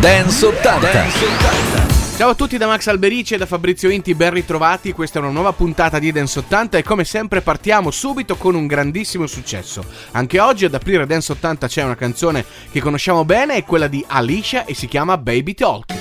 Dance 80. Dance 80. Ciao a tutti da Max Alberici e da Fabrizio Inti, ben ritrovati, questa è una nuova puntata di Dance 80 e come sempre partiamo subito con un grandissimo successo. Anche oggi ad aprire Dance 80 c'è una canzone che conosciamo bene, è quella di Alicia e si chiama Baby Talk.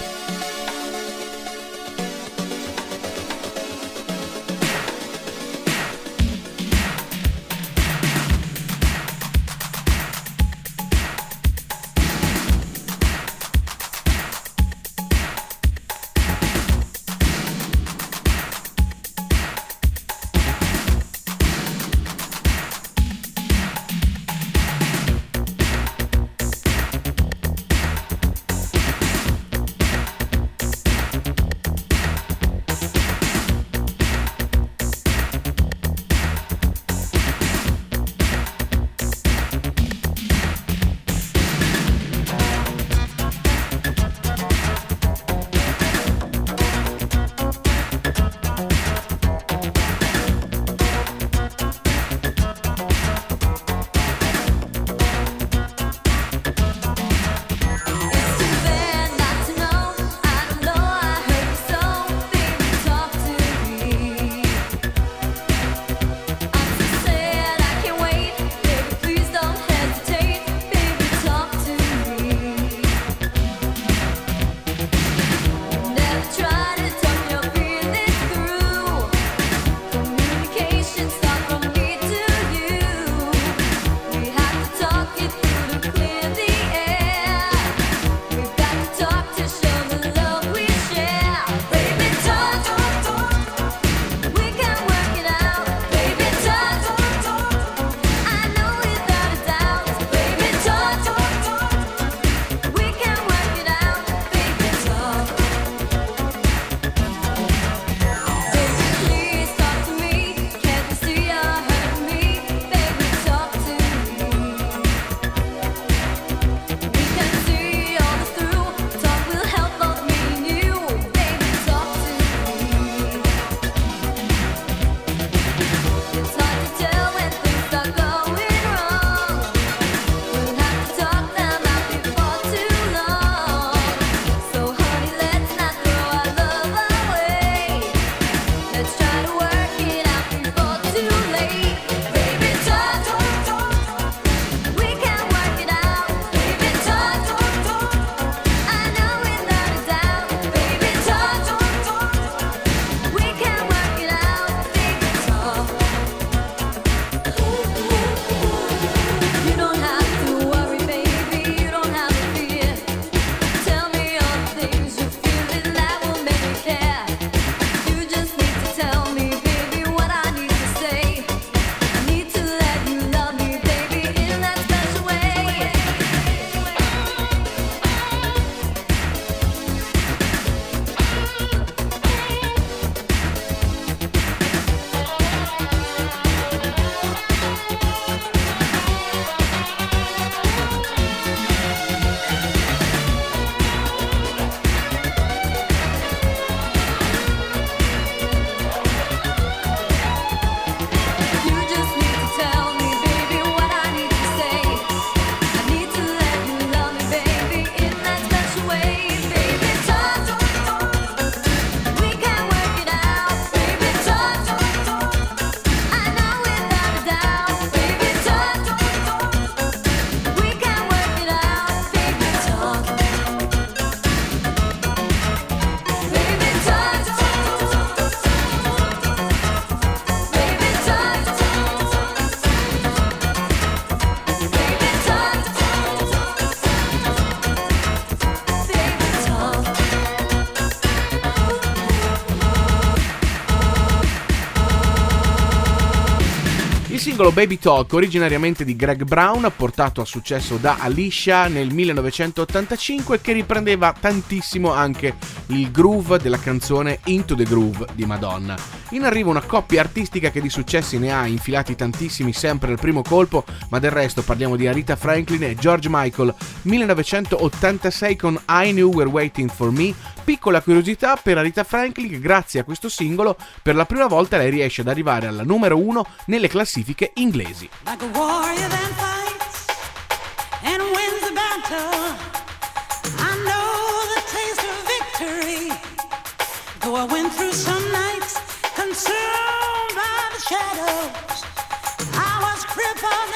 Singolo Baby Talk, originariamente di Greg Brown, portato a successo da Alicia nel 1985, che riprendeva tantissimo anche il groove della canzone Into the Groove di Madonna. In arrivo una coppia artistica che di successi ne ha infilati tantissimi sempre al primo colpo, ma del resto parliamo di Arita Franklin e George Michael, 1986 con I Knew Were Waiting for Me, piccola curiosità per Arita Franklin, grazie a questo singolo per la prima volta lei riesce ad arrivare alla numero uno nelle classifiche inglesi.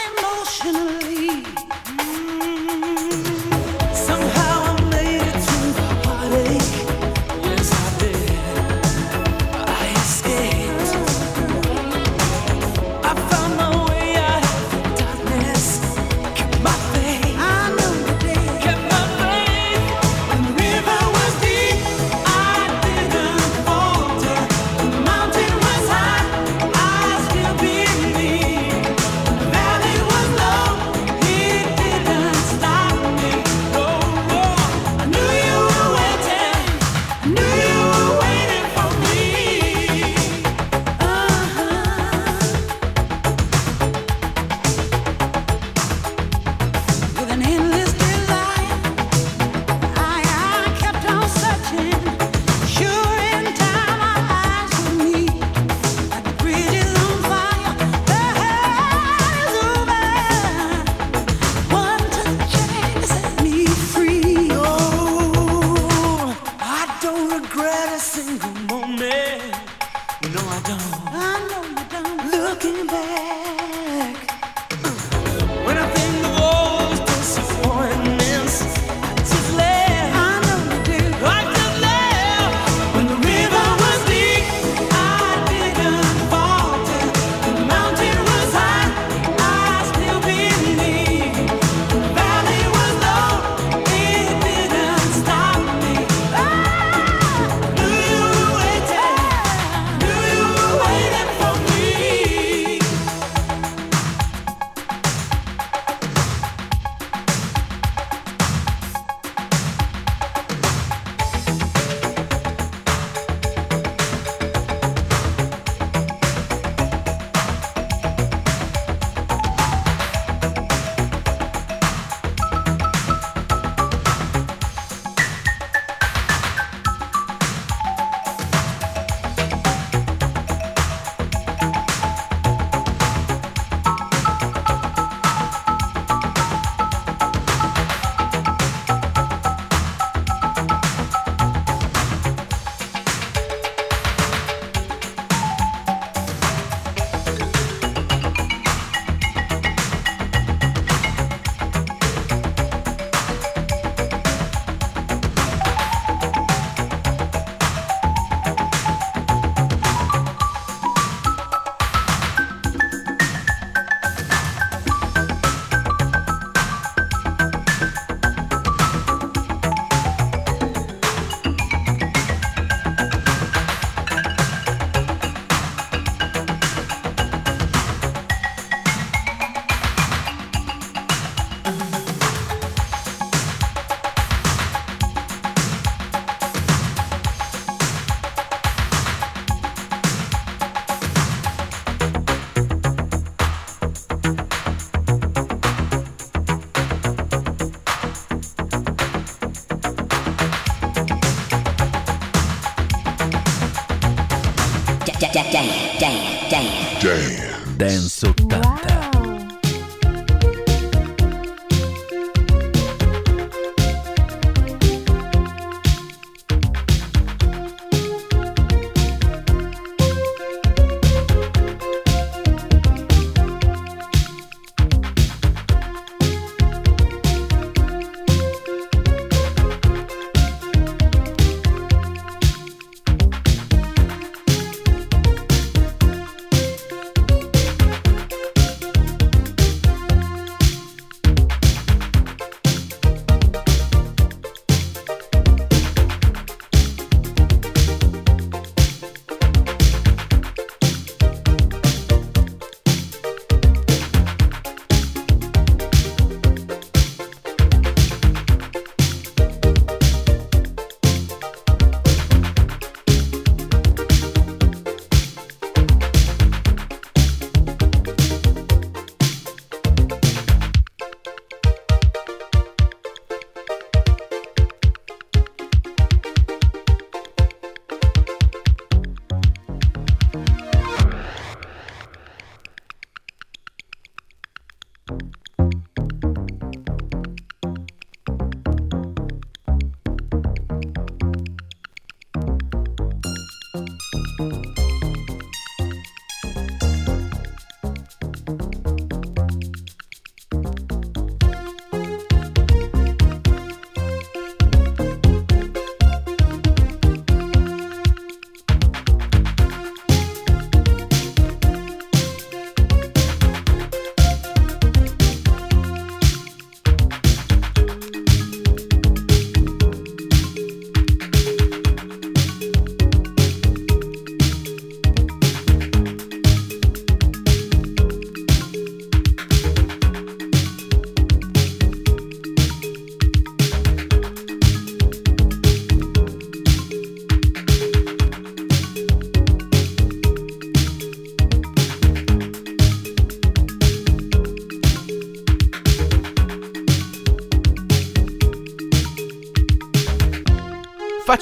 Emotionally. Mm-hmm.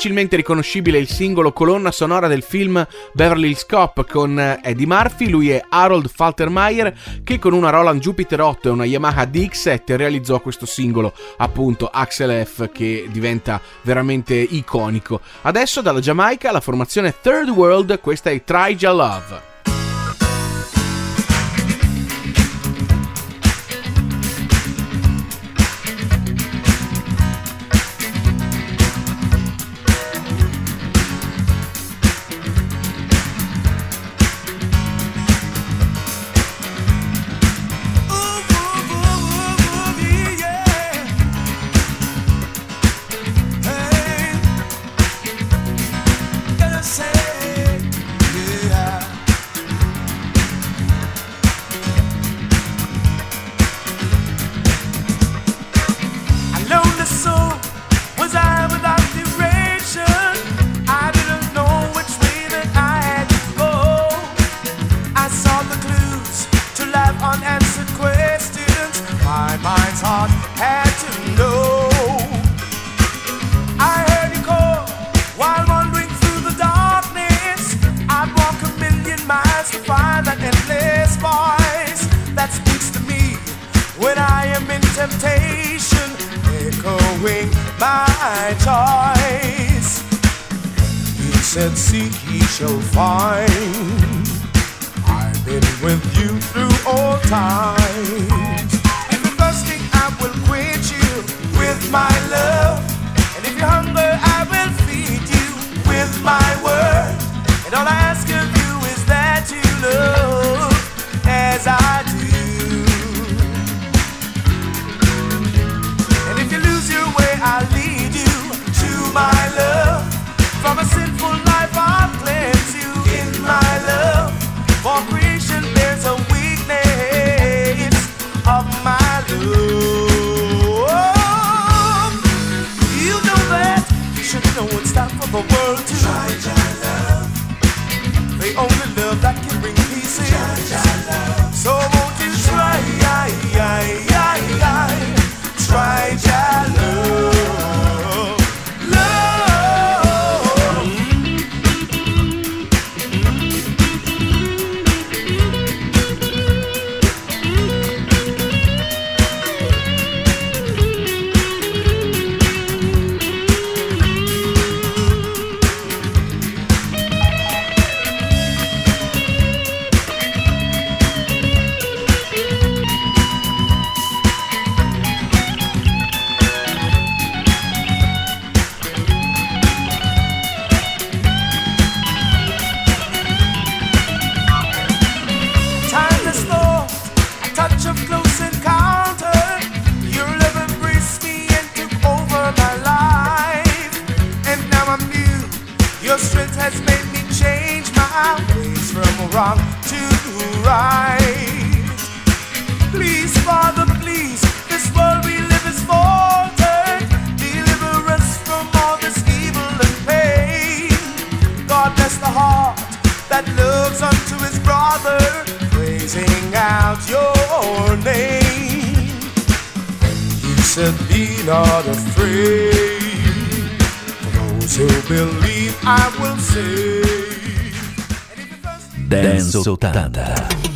Facilmente riconoscibile il singolo colonna sonora del film Beverly Hills Cop con Eddie Murphy, lui è Harold Faltermeyer che con una Roland Jupiter 8 e una Yamaha DX7 realizzò questo singolo, appunto Axel F, che diventa veramente iconico. Adesso dalla Giamaica la formazione Third World, questa è Try Ya Love. the world to try, try love. They only love that can bring peace in. Love. So Dance 80.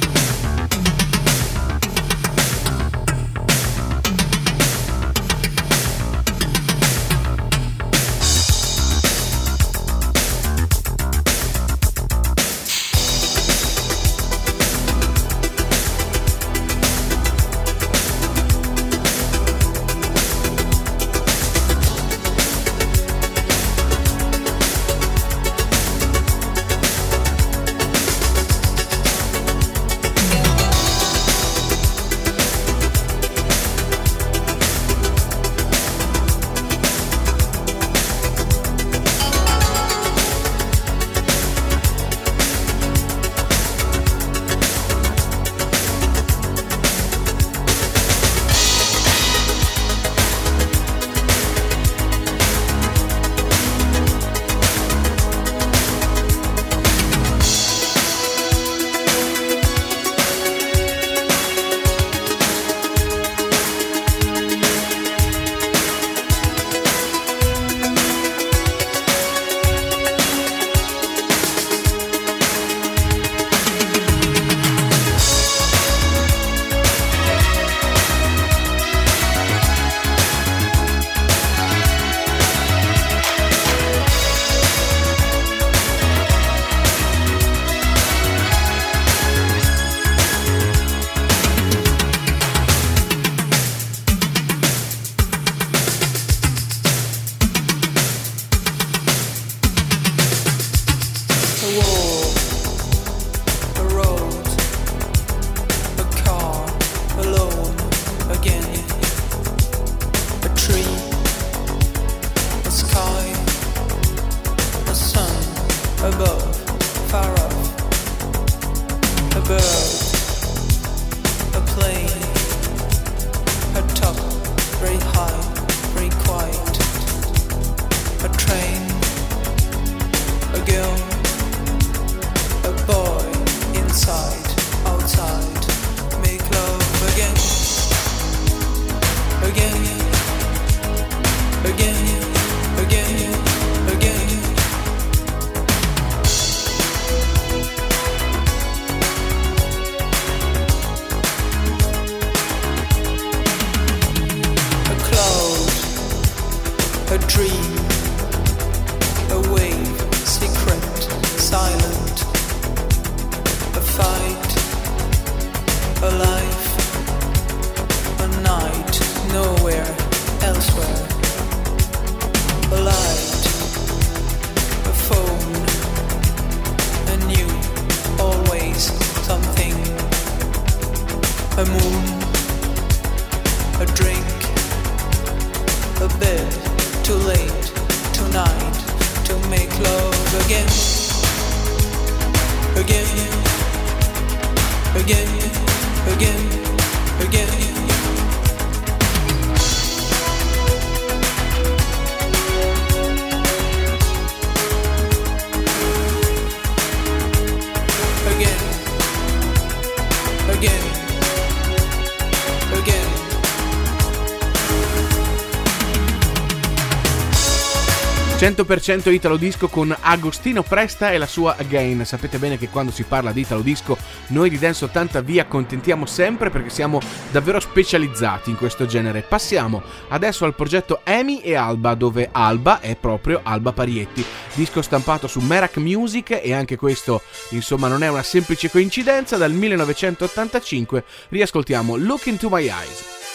100% Italo Disco con Agostino Presta e la sua Again. Sapete bene che quando si parla di Italo Disco noi di Dance 80 vi accontentiamo sempre perché siamo davvero specializzati in questo genere. Passiamo adesso al progetto Amy e Alba dove Alba è proprio Alba Parietti. Disco stampato su Merak Music e anche questo insomma non è una semplice coincidenza. Dal 1985 riascoltiamo Look into My Eyes.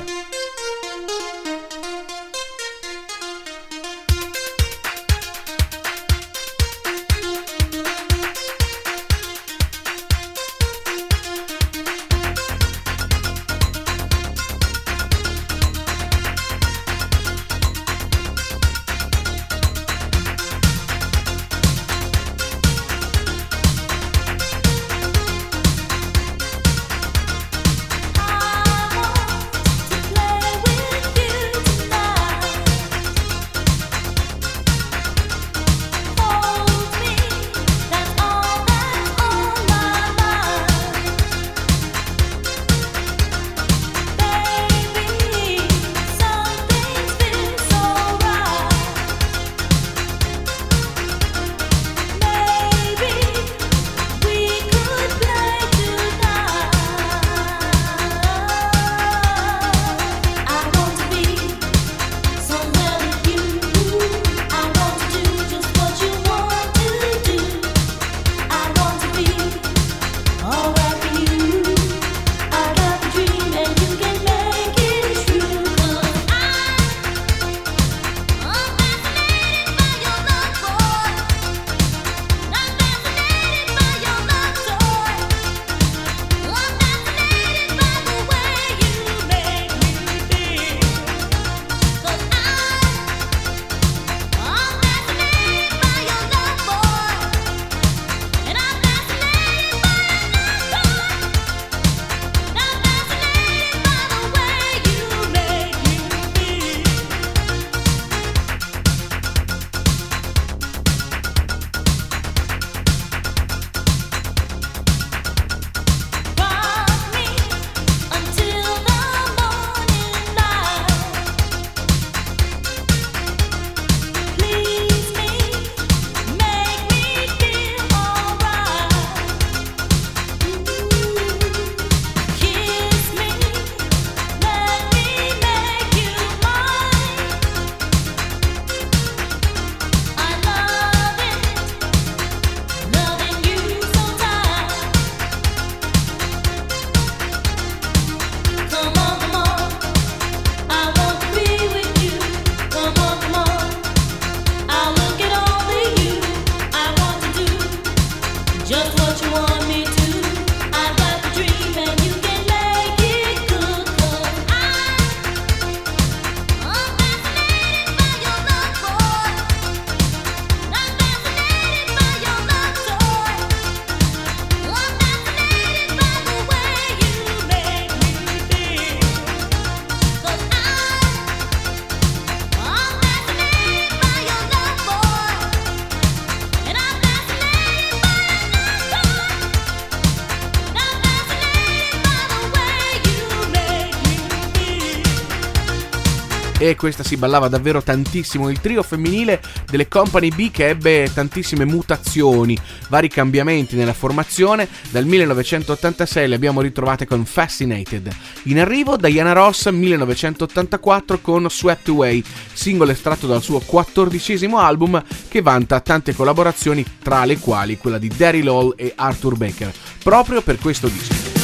E questa si ballava davvero tantissimo. Il trio femminile delle Company B che ebbe tantissime mutazioni, vari cambiamenti nella formazione. Dal 1986 le abbiamo ritrovate con Fascinated. In arrivo Diana Ross 1984 con Swept Away, singolo estratto dal suo quattordicesimo album che vanta tante collaborazioni tra le quali quella di Daryl Hall e Arthur Baker, proprio per questo disco.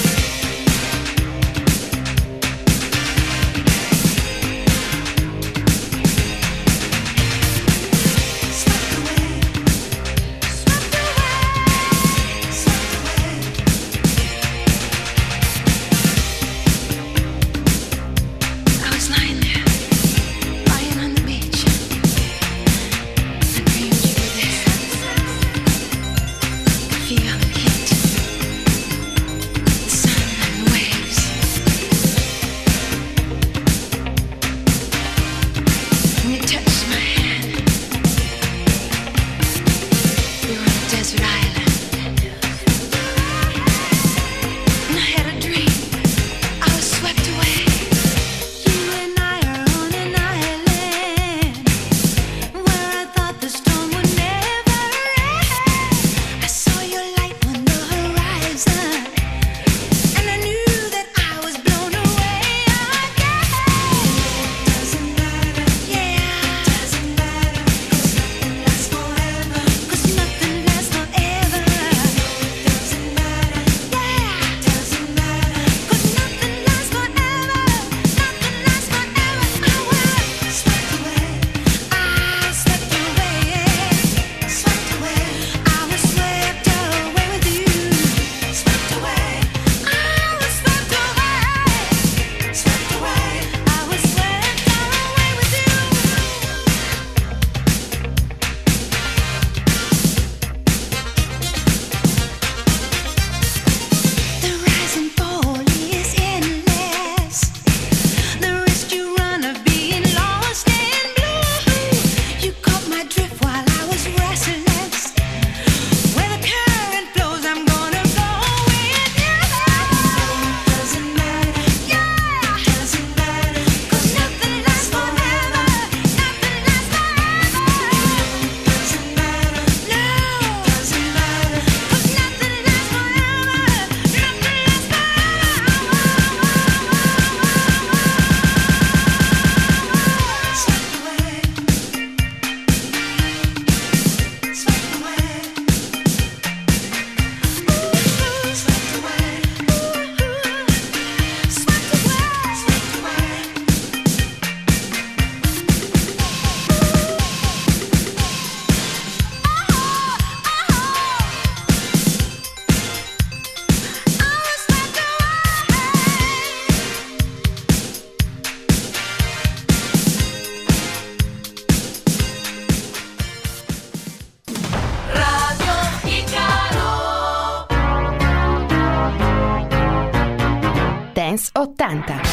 Dance 80.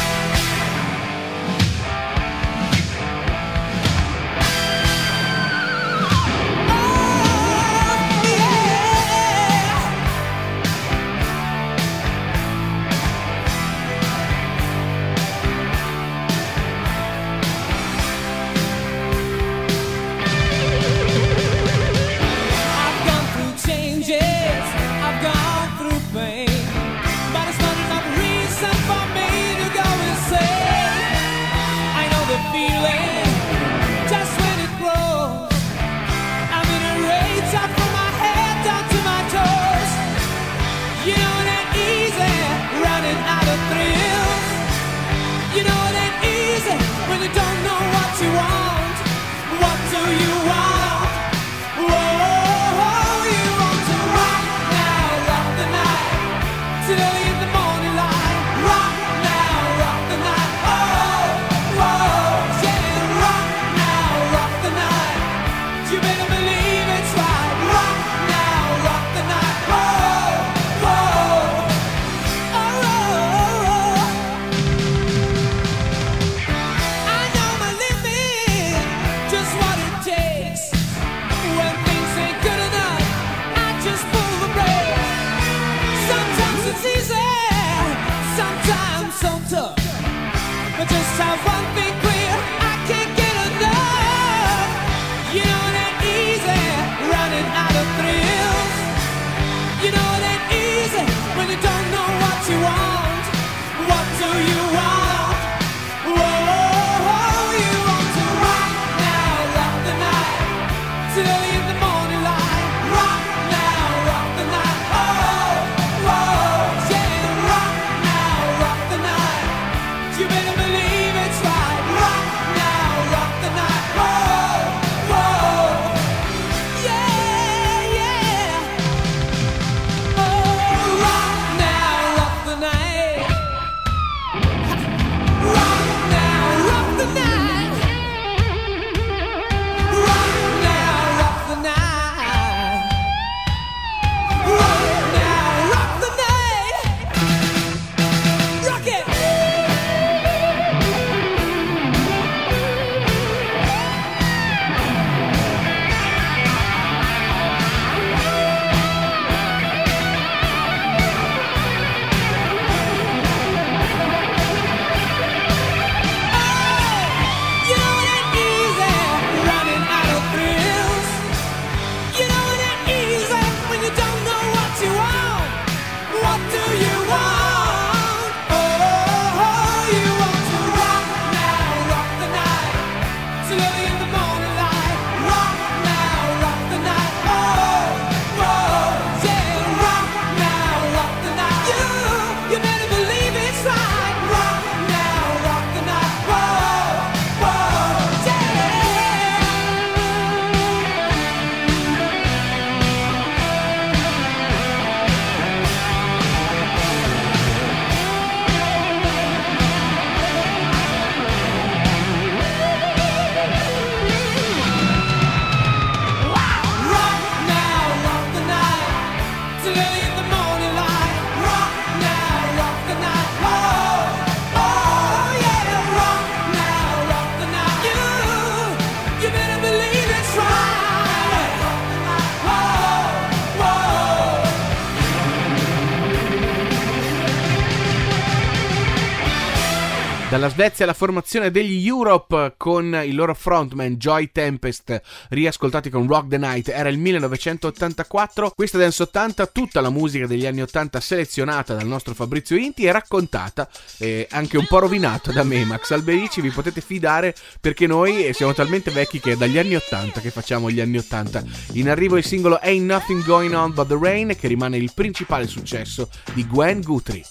Dalla Svezia la formazione degli Europe con il loro frontman Joy Tempest, riascoltati con Rock the Night, era il 1984. Questa Dance 80, tutta la musica degli anni 80 selezionata dal nostro Fabrizio Inti e raccontata, eh, anche un po' rovinata da me, Max Alberici. Vi potete fidare perché noi siamo talmente vecchi che è dagli anni 80 che facciamo gli anni 80. In arrivo il singolo Ain't Nothing Going On But the Rain, che rimane il principale successo di Gwen Guthrie.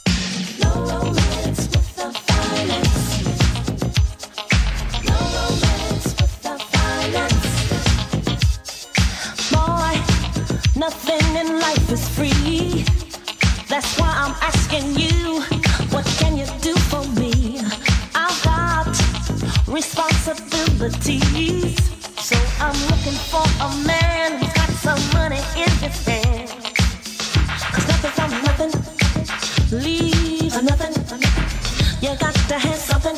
Life is free. That's why I'm asking you, what can you do for me? I've got responsibilities. So I'm looking for a man who's got some money in his hand. Cause nothing from nothing leaves nothing. You got to have something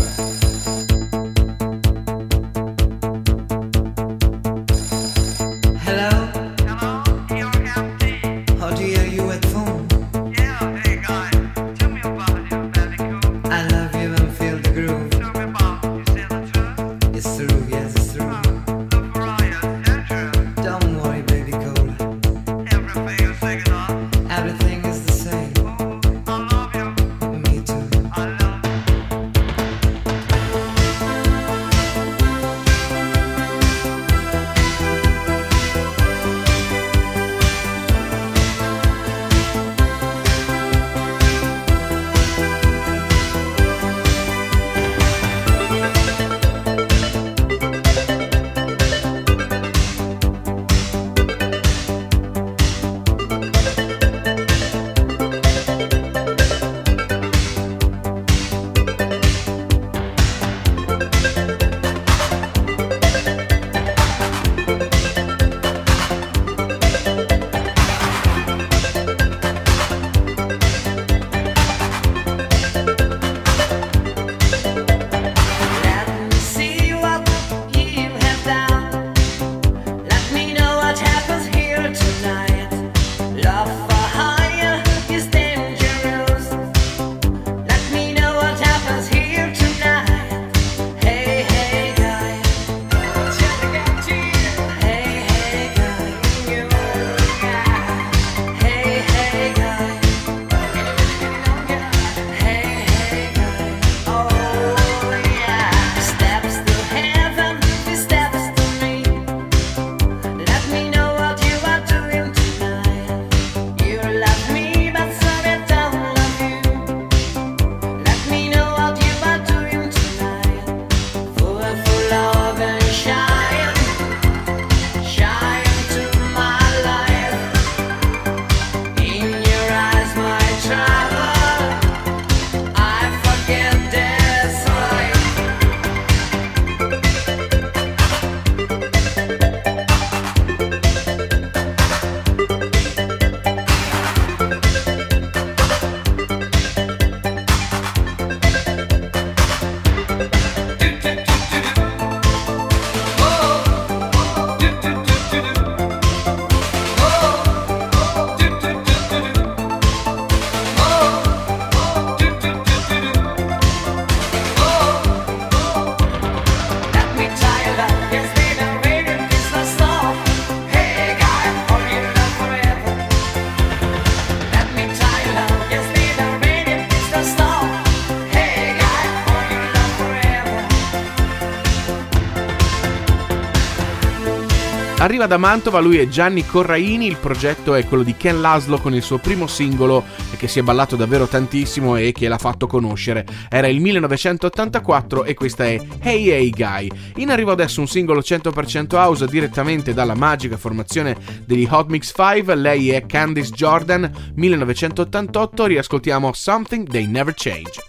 Arriva da Mantova, lui è Gianni Corraini, il progetto è quello di Ken Laszlo con il suo primo singolo che si è ballato davvero tantissimo e che l'ha fatto conoscere. Era il 1984 e questa è Hey Hey Guy. In arrivo adesso un singolo 100% house direttamente dalla magica formazione degli Hot Mix 5, lei è Candice Jordan, 1988, riascoltiamo Something They Never Change.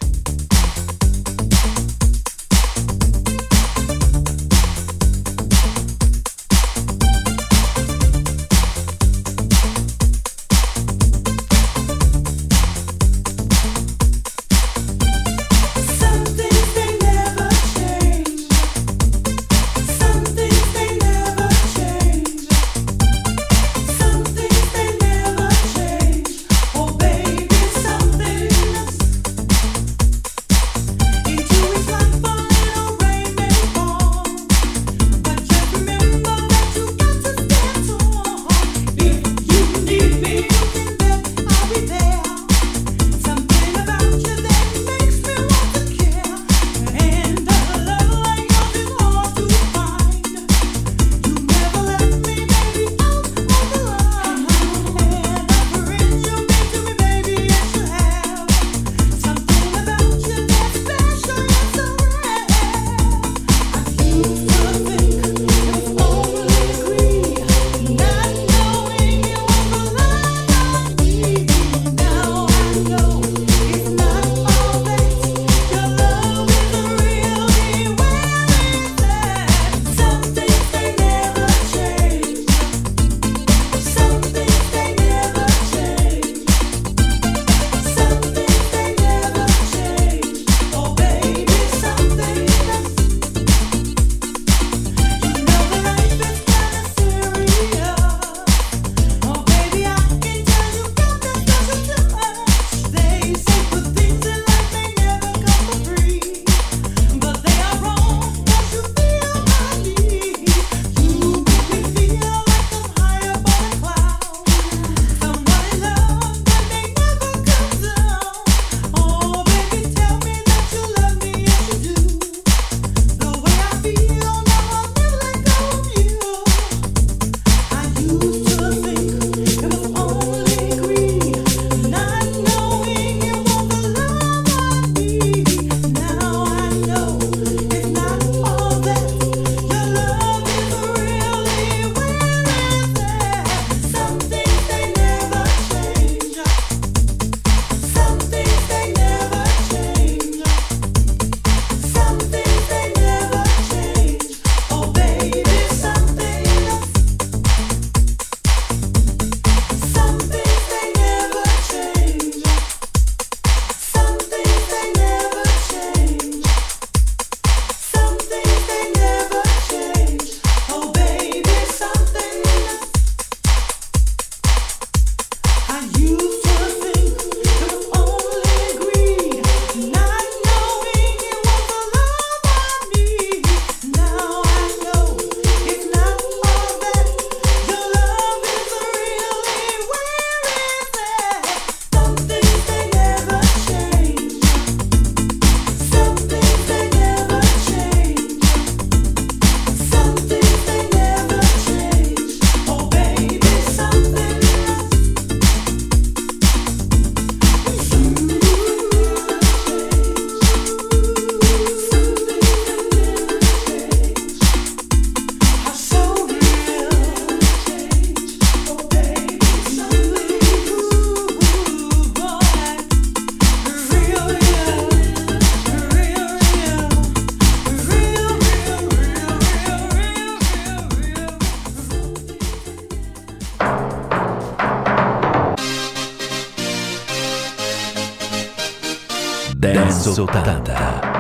Dance 80.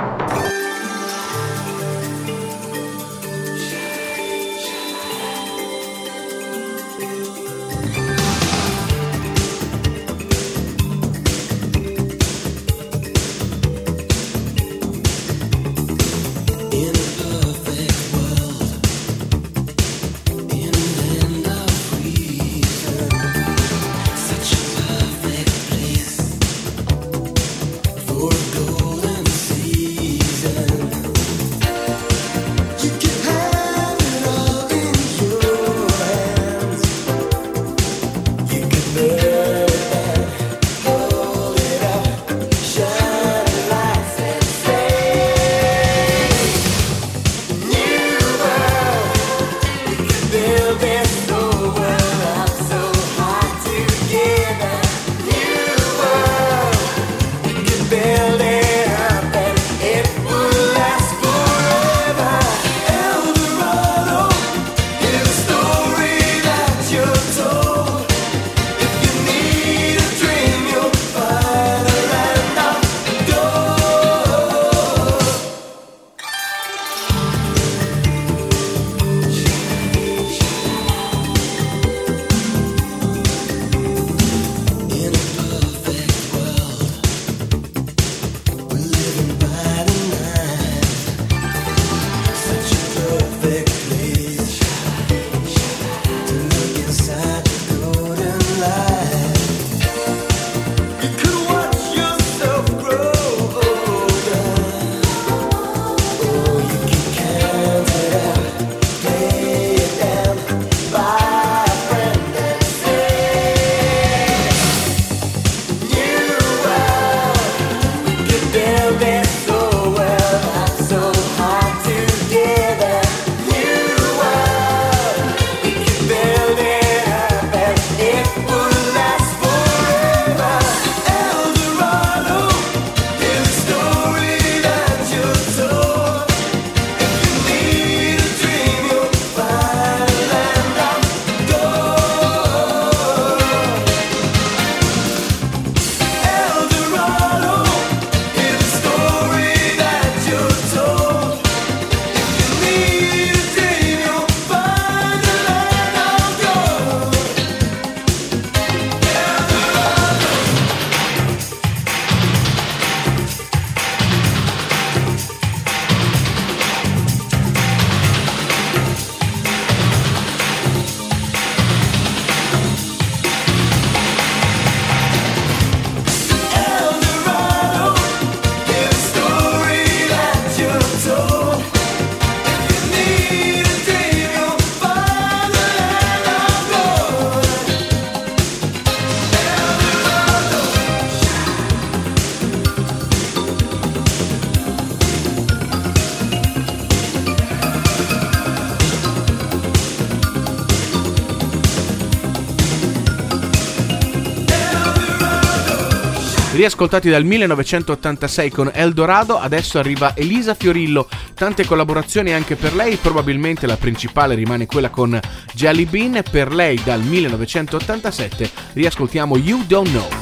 riascoltati dal 1986 con Eldorado, adesso arriva Elisa Fiorillo, tante collaborazioni anche per lei, probabilmente la principale rimane quella con Jelly Bean, per lei dal 1987 riascoltiamo You Don't Know.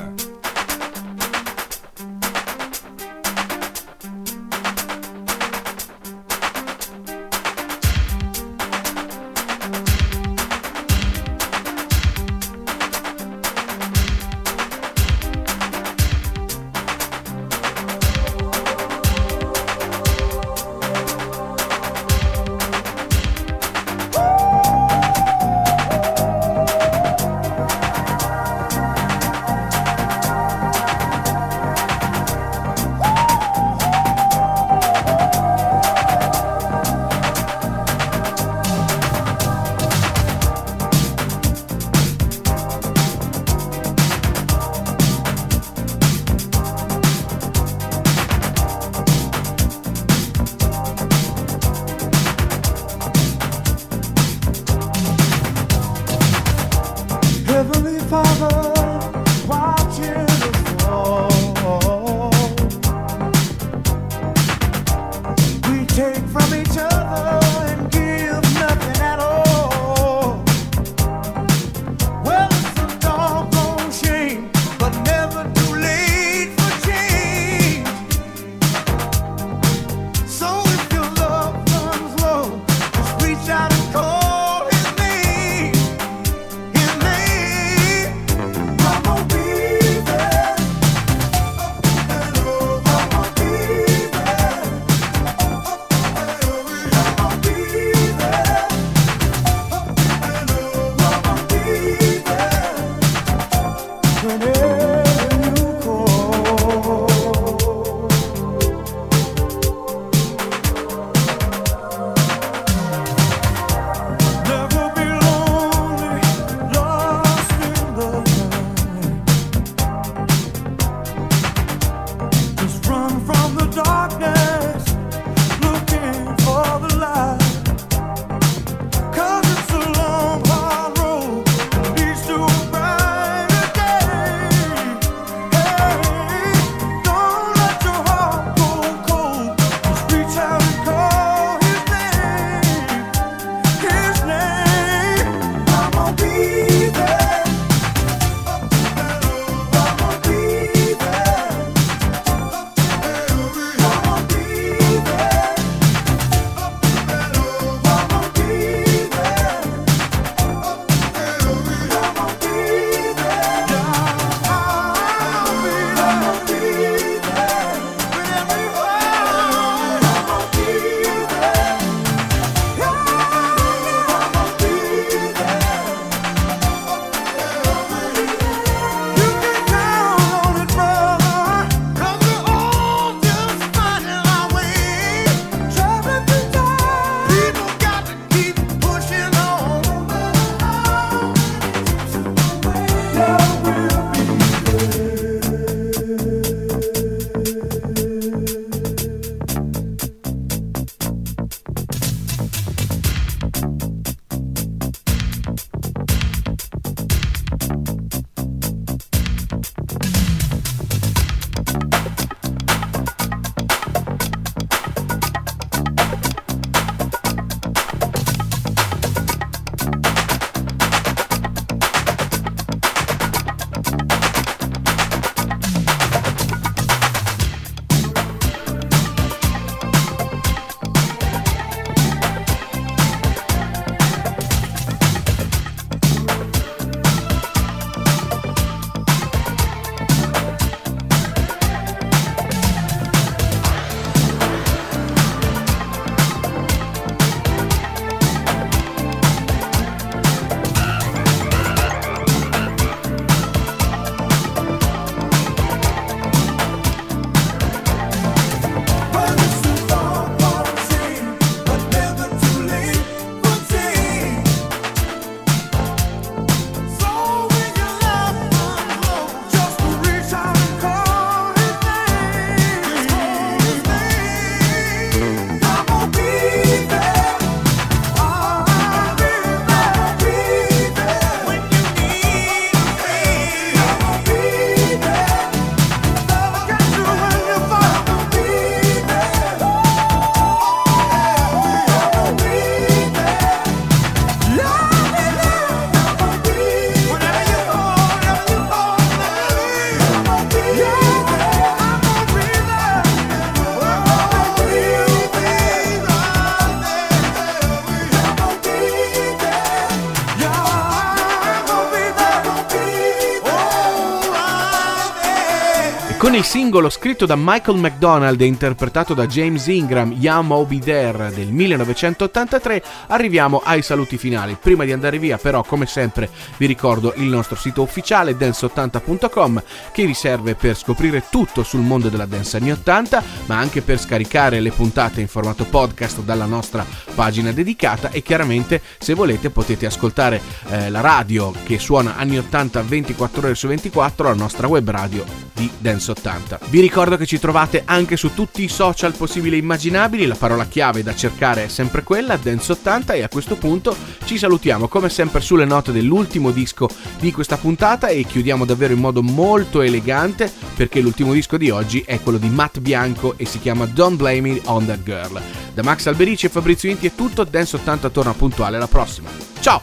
Con il singolo scritto da Michael McDonald e interpretato da James Ingram, Yam Be There del 1983, arriviamo ai saluti finali. Prima di andare via, però, come sempre, vi ricordo il nostro sito ufficiale dance80.com che vi serve per scoprire tutto sul mondo della dance anni 80, ma anche per scaricare le puntate in formato podcast dalla nostra pagina dedicata e chiaramente se volete potete ascoltare eh, la radio che suona anni 80 24 ore su 24, la nostra web radio di Dance 80. Vi ricordo che ci trovate anche su tutti i social possibili e immaginabili, la parola chiave da cercare è sempre quella, Dance 80 e a questo punto ci salutiamo come sempre sulle note dell'ultimo disco di questa puntata e chiudiamo davvero in modo molto elegante perché l'ultimo disco di oggi è quello di Matt Bianco e si chiama Don't Blame Me on That Girl. Da Max Alberici e Fabrizio Inti è tutto, Dance 80 torna puntuale alla prossima. Ciao!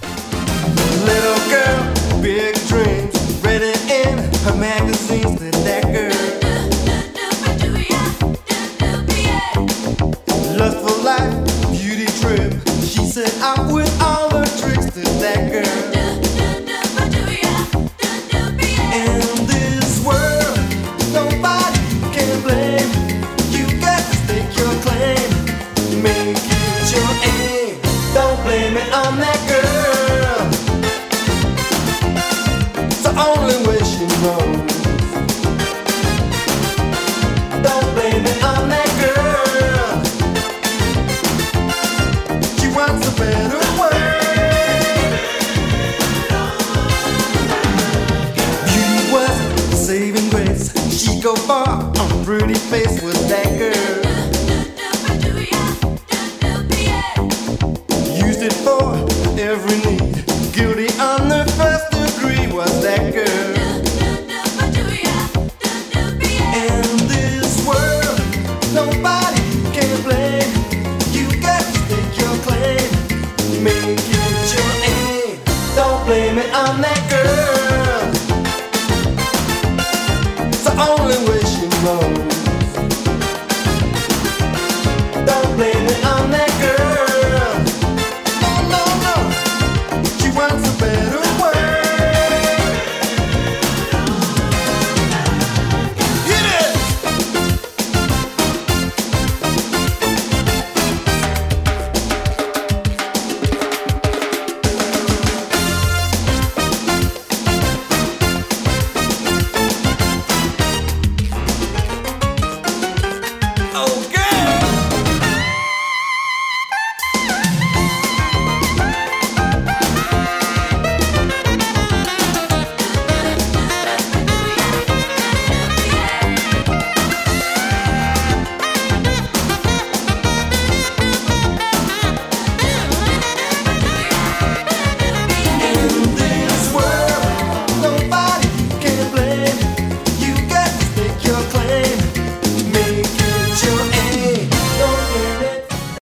Little girl, big dreams, ready in her magazines. Out